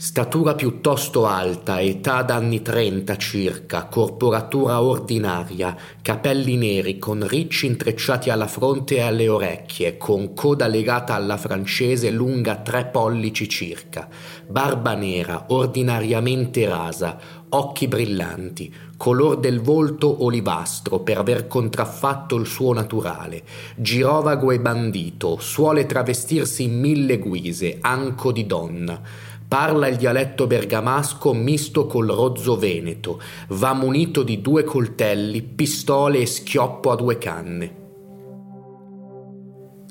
Statura piuttosto alta, età d'anni trenta circa, corporatura ordinaria, capelli neri con ricci intrecciati alla fronte e alle orecchie, con coda legata alla francese lunga tre pollici circa, barba nera, ordinariamente rasa, occhi brillanti, color del volto olivastro per aver contraffatto il suo naturale, girovago e bandito, suole travestirsi in mille guise, anco di donna Parla il dialetto bergamasco misto col rozzo veneto, va munito di due coltelli, pistole e schioppo a due canne.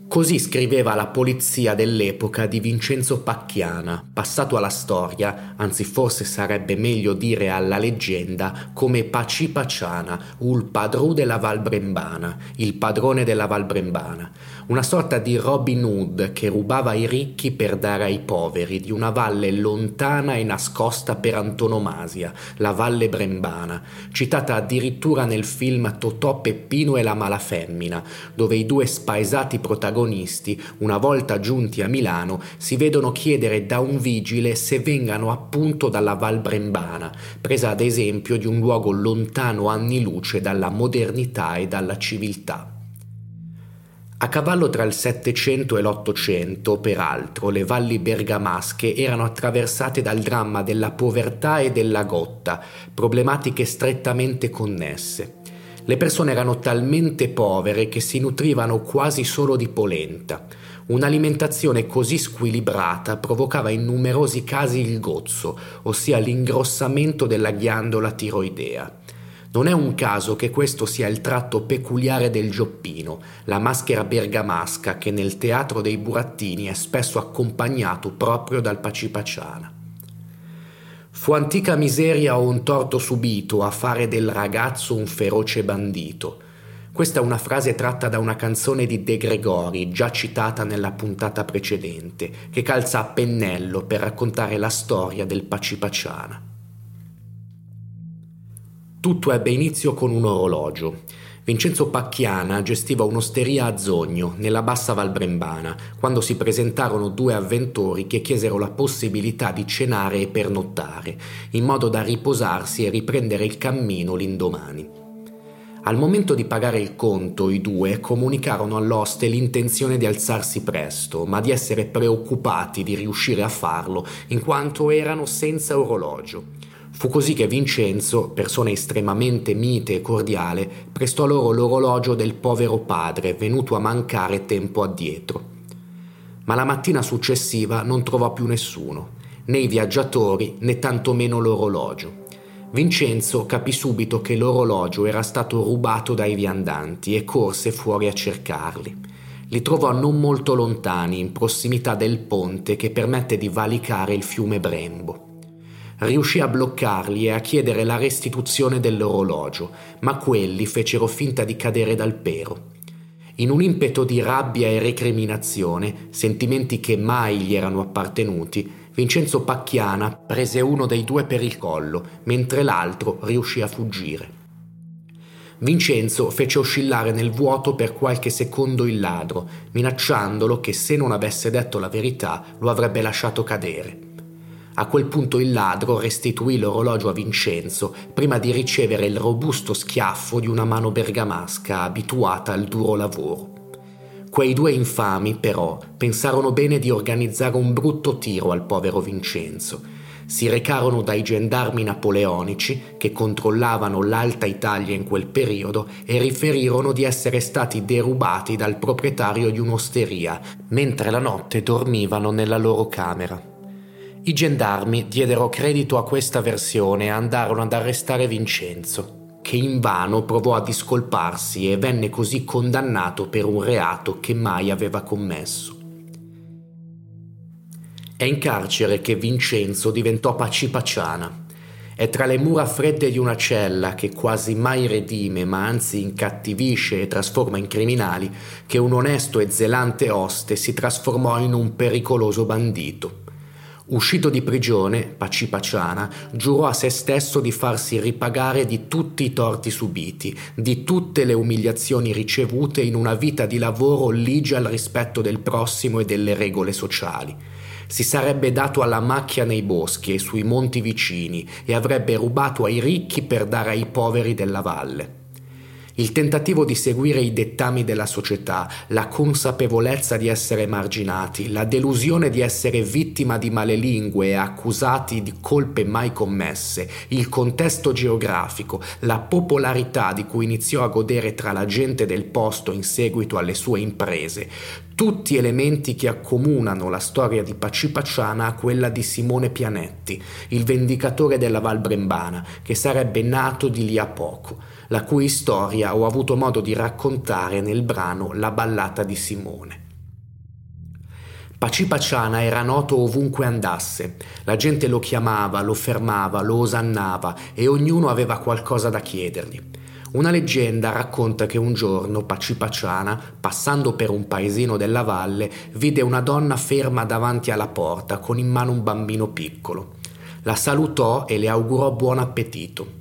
Così scriveva la polizia dell'epoca di Vincenzo Pacchiana, passato alla storia, anzi forse sarebbe meglio dire alla leggenda, come Paci Paciana, il padrù della Val Brembana, il padrone della Val Brembana, una sorta di Robin Hood che rubava ai ricchi per dare ai poveri di una valle lontana e nascosta per antonomasia, la Valle Brembana, citata addirittura nel film Totò Peppino e la Malafemmina, dove i due spaesati protagonisti protagonisti, una volta giunti a Milano, si vedono chiedere da un vigile se vengano appunto dalla Val Brembana, presa ad esempio di un luogo lontano anni luce dalla modernità e dalla civiltà. A cavallo tra il Settecento e l'Ottocento, peraltro, le valli bergamasche erano attraversate dal dramma della povertà e della gotta, problematiche strettamente connesse. Le persone erano talmente povere che si nutrivano quasi solo di polenta. Un'alimentazione così squilibrata provocava in numerosi casi il gozzo, ossia l'ingrossamento della ghiandola tiroidea. Non è un caso che questo sia il tratto peculiare del gioppino, la maschera bergamasca che nel teatro dei burattini è spesso accompagnato proprio dal pacipaciana. Fu antica miseria o un torto subito a fare del ragazzo un feroce bandito. Questa è una frase tratta da una canzone di De Gregori, già citata nella puntata precedente, che calza a pennello per raccontare la storia del Pacipaciana. Tutto ebbe inizio con un orologio. Vincenzo Pacchiana gestiva un'osteria a Zogno, nella bassa Val Brembana, quando si presentarono due avventori che chiesero la possibilità di cenare e pernottare, in modo da riposarsi e riprendere il cammino l'indomani. Al momento di pagare il conto, i due comunicarono all'oste l'intenzione di alzarsi presto, ma di essere preoccupati di riuscire a farlo, in quanto erano senza orologio. Fu così che Vincenzo, persona estremamente mite e cordiale, prestò loro l'orologio del povero padre venuto a mancare tempo addietro. Ma la mattina successiva non trovò più nessuno, né i viaggiatori né tantomeno l'orologio. Vincenzo capì subito che l'orologio era stato rubato dai viandanti e corse fuori a cercarli. Li trovò non molto lontani, in prossimità del ponte che permette di valicare il fiume Brembo riuscì a bloccarli e a chiedere la restituzione dell'orologio, ma quelli fecero finta di cadere dal pero. In un impeto di rabbia e recriminazione, sentimenti che mai gli erano appartenuti, Vincenzo Pacchiana prese uno dei due per il collo, mentre l'altro riuscì a fuggire. Vincenzo fece oscillare nel vuoto per qualche secondo il ladro, minacciandolo che se non avesse detto la verità lo avrebbe lasciato cadere. A quel punto il ladro restituì l'orologio a Vincenzo prima di ricevere il robusto schiaffo di una mano bergamasca abituata al duro lavoro. Quei due infami, però, pensarono bene di organizzare un brutto tiro al povero Vincenzo. Si recarono dai gendarmi napoleonici che controllavano l'Alta Italia in quel periodo e riferirono di essere stati derubati dal proprietario di un'osteria, mentre la notte dormivano nella loro camera. I gendarmi diedero credito a questa versione e andarono ad arrestare Vincenzo, che invano provò a discolparsi e venne così condannato per un reato che mai aveva commesso. È in carcere che Vincenzo diventò pacipaciana. È tra le mura fredde di una cella che quasi mai redime, ma anzi incattivisce e trasforma in criminali, che un onesto e zelante oste si trasformò in un pericoloso bandito Uscito di prigione, Pacipaciana giurò a se stesso di farsi ripagare di tutti i torti subiti, di tutte le umiliazioni ricevute in una vita di lavoro ligia al rispetto del prossimo e delle regole sociali. Si sarebbe dato alla macchia nei boschi e sui monti vicini e avrebbe rubato ai ricchi per dare ai poveri della valle. Il tentativo di seguire i dettami della società, la consapevolezza di essere emarginati, la delusione di essere vittima di malelingue e accusati di colpe mai commesse, il contesto geografico, la popolarità di cui iniziò a godere tra la gente del posto in seguito alle sue imprese, tutti elementi che accomunano la storia di Pacipacciana a quella di Simone Pianetti, il vendicatore della Val Brembana, che sarebbe nato di lì a poco la cui storia ho avuto modo di raccontare nel brano La ballata di Simone. Pacipaciana era noto ovunque andasse, la gente lo chiamava, lo fermava, lo osannava e ognuno aveva qualcosa da chiedergli. Una leggenda racconta che un giorno Pacipaciana, passando per un paesino della valle, vide una donna ferma davanti alla porta con in mano un bambino piccolo. La salutò e le augurò buon appetito.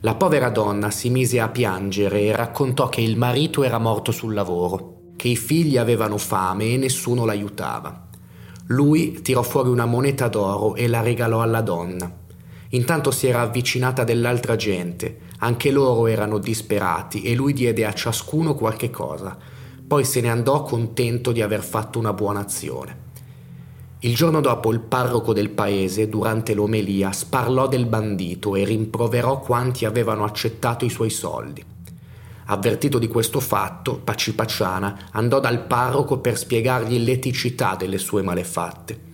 La povera donna si mise a piangere e raccontò che il marito era morto sul lavoro, che i figli avevano fame e nessuno l'aiutava. Lui tirò fuori una moneta d'oro e la regalò alla donna. Intanto si era avvicinata dell'altra gente, anche loro erano disperati e lui diede a ciascuno qualche cosa. Poi se ne andò contento di aver fatto una buona azione. Il giorno dopo il parroco del paese, durante l'omelia, sparlò del bandito e rimproverò quanti avevano accettato i suoi soldi. Avvertito di questo fatto, Pacipaciana andò dal parroco per spiegargli l'eticità delle sue malefatte.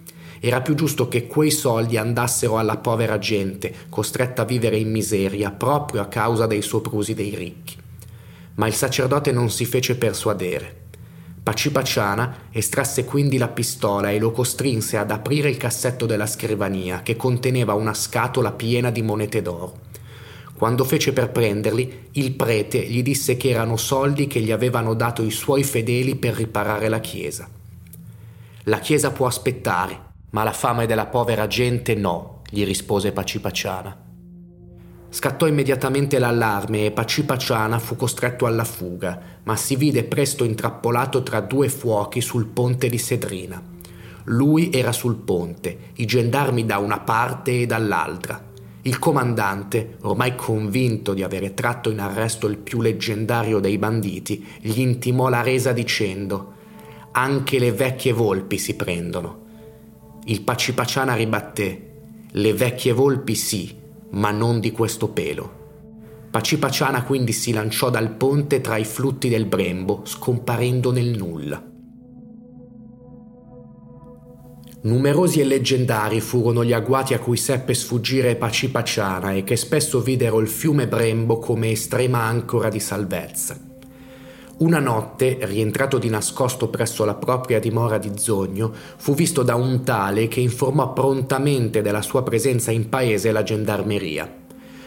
Era più giusto che quei soldi andassero alla povera gente, costretta a vivere in miseria proprio a causa dei soprusi dei ricchi. Ma il sacerdote non si fece persuadere. Pacipaciana estrasse quindi la pistola e lo costrinse ad aprire il cassetto della scrivania che conteneva una scatola piena di monete d'oro. Quando fece per prenderli, il prete gli disse che erano soldi che gli avevano dato i suoi fedeli per riparare la chiesa. La chiesa può aspettare, ma la fame della povera gente no, gli rispose Pacipaciana. Scattò immediatamente l'allarme e Pacipaciana fu costretto alla fuga, ma si vide presto intrappolato tra due fuochi sul ponte di Sedrina. Lui era sul ponte, i gendarmi da una parte e dall'altra. Il comandante, ormai convinto di avere tratto in arresto il più leggendario dei banditi, gli intimò la resa dicendo Anche le vecchie volpi si prendono. Il Pacipaciana ribatté Le vecchie volpi sì, ma non di questo pelo. Pacipaciana quindi si lanciò dal ponte tra i flutti del Brembo, scomparendo nel nulla. Numerosi e leggendari furono gli agguati a cui seppe sfuggire Pacipaciana e che spesso videro il fiume Brembo come estrema ancora di salvezza. Una notte, rientrato di nascosto presso la propria dimora di Zogno, fu visto da un tale che informò prontamente della sua presenza in paese la gendarmeria.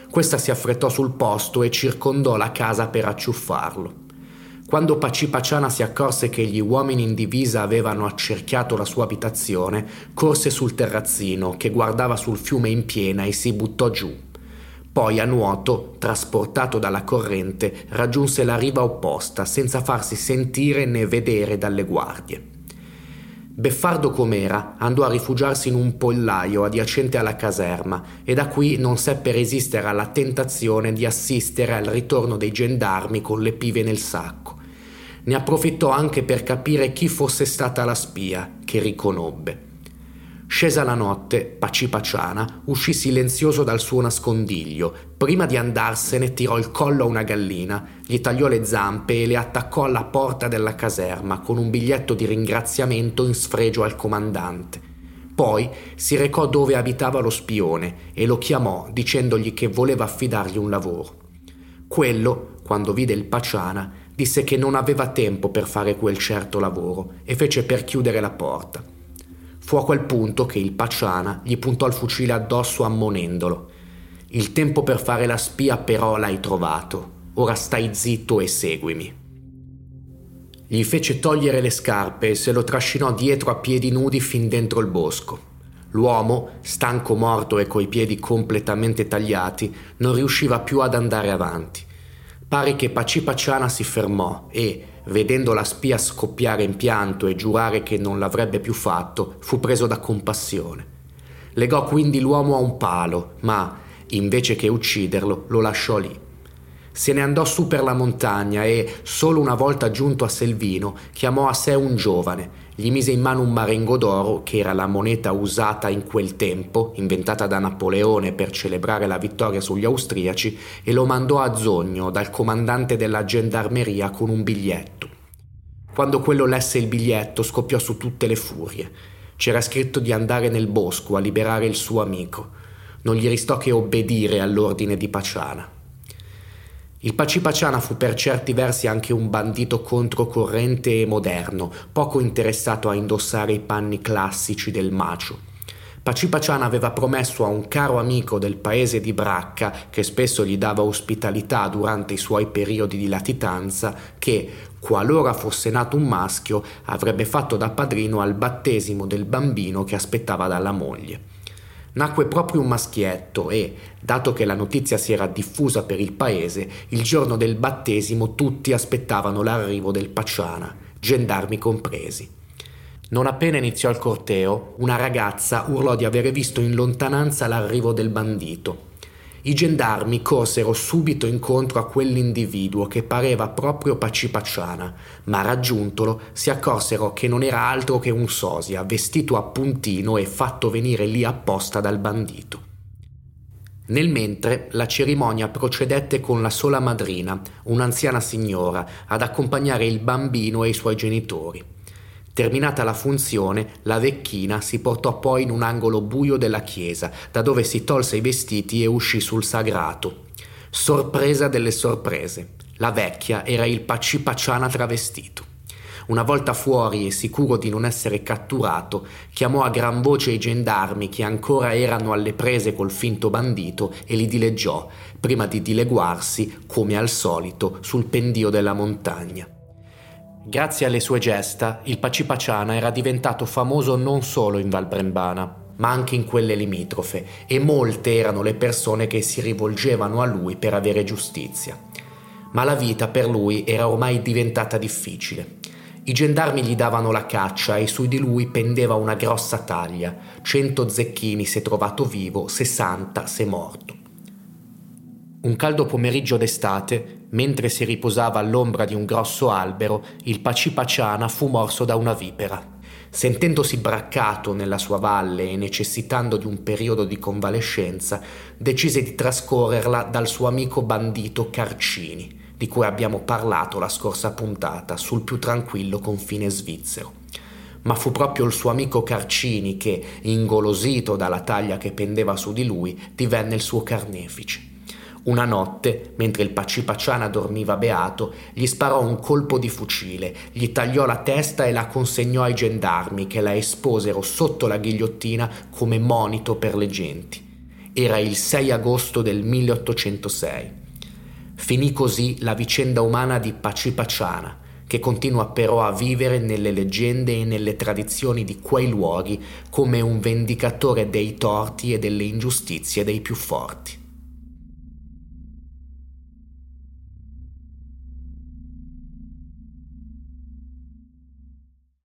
Questa si affrettò sul posto e circondò la casa per acciuffarlo. Quando Pacipaciana si accorse che gli uomini in divisa avevano accerchiato la sua abitazione, corse sul terrazzino che guardava sul fiume in piena e si buttò giù. Poi a nuoto, trasportato dalla corrente, raggiunse la riva opposta senza farsi sentire né vedere dalle guardie. Beffardo com'era, andò a rifugiarsi in un pollaio adiacente alla caserma e da qui non seppe resistere alla tentazione di assistere al ritorno dei gendarmi con le pive nel sacco. Ne approfittò anche per capire chi fosse stata la spia, che riconobbe. Scesa la notte, Pacipaciana uscì silenzioso dal suo nascondiglio. Prima di andarsene tirò il collo a una gallina, gli tagliò le zampe e le attaccò alla porta della caserma con un biglietto di ringraziamento in sfregio al comandante. Poi si recò dove abitava lo spione e lo chiamò dicendogli che voleva affidargli un lavoro. Quello, quando vide il Paciana, disse che non aveva tempo per fare quel certo lavoro e fece per chiudere la porta. Fu a quel punto che il Paciana gli puntò il fucile addosso ammonendolo. Il tempo per fare la spia però l'hai trovato. Ora stai zitto e seguimi. Gli fece togliere le scarpe e se lo trascinò dietro a piedi nudi fin dentro il bosco. L'uomo, stanco morto e coi piedi completamente tagliati, non riusciva più ad andare avanti. Pare che Pacipaciana si fermò e, vedendo la spia scoppiare in pianto e giurare che non l'avrebbe più fatto, fu preso da compassione. Legò quindi l'uomo a un palo, ma, invece che ucciderlo, lo lasciò lì. Se ne andò su per la montagna e, solo una volta giunto a Selvino, chiamò a sé un giovane, gli mise in mano un marengo d'oro, che era la moneta usata in quel tempo, inventata da Napoleone per celebrare la vittoria sugli austriaci, e lo mandò a Zogno dal comandante della gendarmeria con un biglietto. Quando quello lesse il biglietto scoppiò su tutte le furie. C'era scritto di andare nel bosco a liberare il suo amico. Non gli restò che obbedire all'ordine di Paciana. Il Pacipaciana fu per certi versi anche un bandito controcorrente e moderno, poco interessato a indossare i panni classici del macio. Pacipaciana aveva promesso a un caro amico del paese di Bracca, che spesso gli dava ospitalità durante i suoi periodi di latitanza, che, qualora fosse nato un maschio, avrebbe fatto da padrino al battesimo del bambino che aspettava dalla moglie. Nacque proprio un maschietto e, dato che la notizia si era diffusa per il paese, il giorno del battesimo tutti aspettavano l'arrivo del Paciana, gendarmi compresi. Non appena iniziò il corteo, una ragazza urlò di avere visto in lontananza l'arrivo del bandito. I gendarmi corsero subito incontro a quell'individuo che pareva proprio Pacipacciana, ma raggiuntolo si accorsero che non era altro che un sosia, vestito a puntino e fatto venire lì apposta dal bandito. Nel mentre la cerimonia procedette con la sola madrina, un'anziana signora, ad accompagnare il bambino e i suoi genitori. Terminata la funzione, la vecchina si portò poi in un angolo buio della chiesa, da dove si tolse i vestiti e uscì sul sagrato. Sorpresa delle sorprese. La vecchia era il Pacipaciana travestito. Una volta fuori e sicuro di non essere catturato, chiamò a gran voce i gendarmi che ancora erano alle prese col finto bandito e li dileggiò, prima di dileguarsi, come al solito, sul pendio della montagna. Grazie alle sue gesta, il Pacipaciana era diventato famoso non solo in Val Brembana, ma anche in quelle limitrofe, e molte erano le persone che si rivolgevano a lui per avere giustizia. Ma la vita per lui era ormai diventata difficile. I gendarmi gli davano la caccia e su di lui pendeva una grossa taglia, cento zecchini se trovato vivo, sessanta se morto. Un caldo pomeriggio d'estate, mentre si riposava all'ombra di un grosso albero, il Pacipaciana fu morso da una vipera. Sentendosi braccato nella sua valle e necessitando di un periodo di convalescenza, decise di trascorrerla dal suo amico bandito Carcini, di cui abbiamo parlato la scorsa puntata sul più tranquillo confine svizzero. Ma fu proprio il suo amico Carcini che, ingolosito dalla taglia che pendeva su di lui, divenne il suo carnefice. Una notte, mentre il Pacipaciana dormiva beato, gli sparò un colpo di fucile, gli tagliò la testa e la consegnò ai gendarmi che la esposero sotto la ghigliottina come monito per le genti. Era il 6 agosto del 1806. Finì così la vicenda umana di Pacipaciana, che continua però a vivere nelle leggende e nelle tradizioni di quei luoghi come un vendicatore dei torti e delle ingiustizie dei più forti.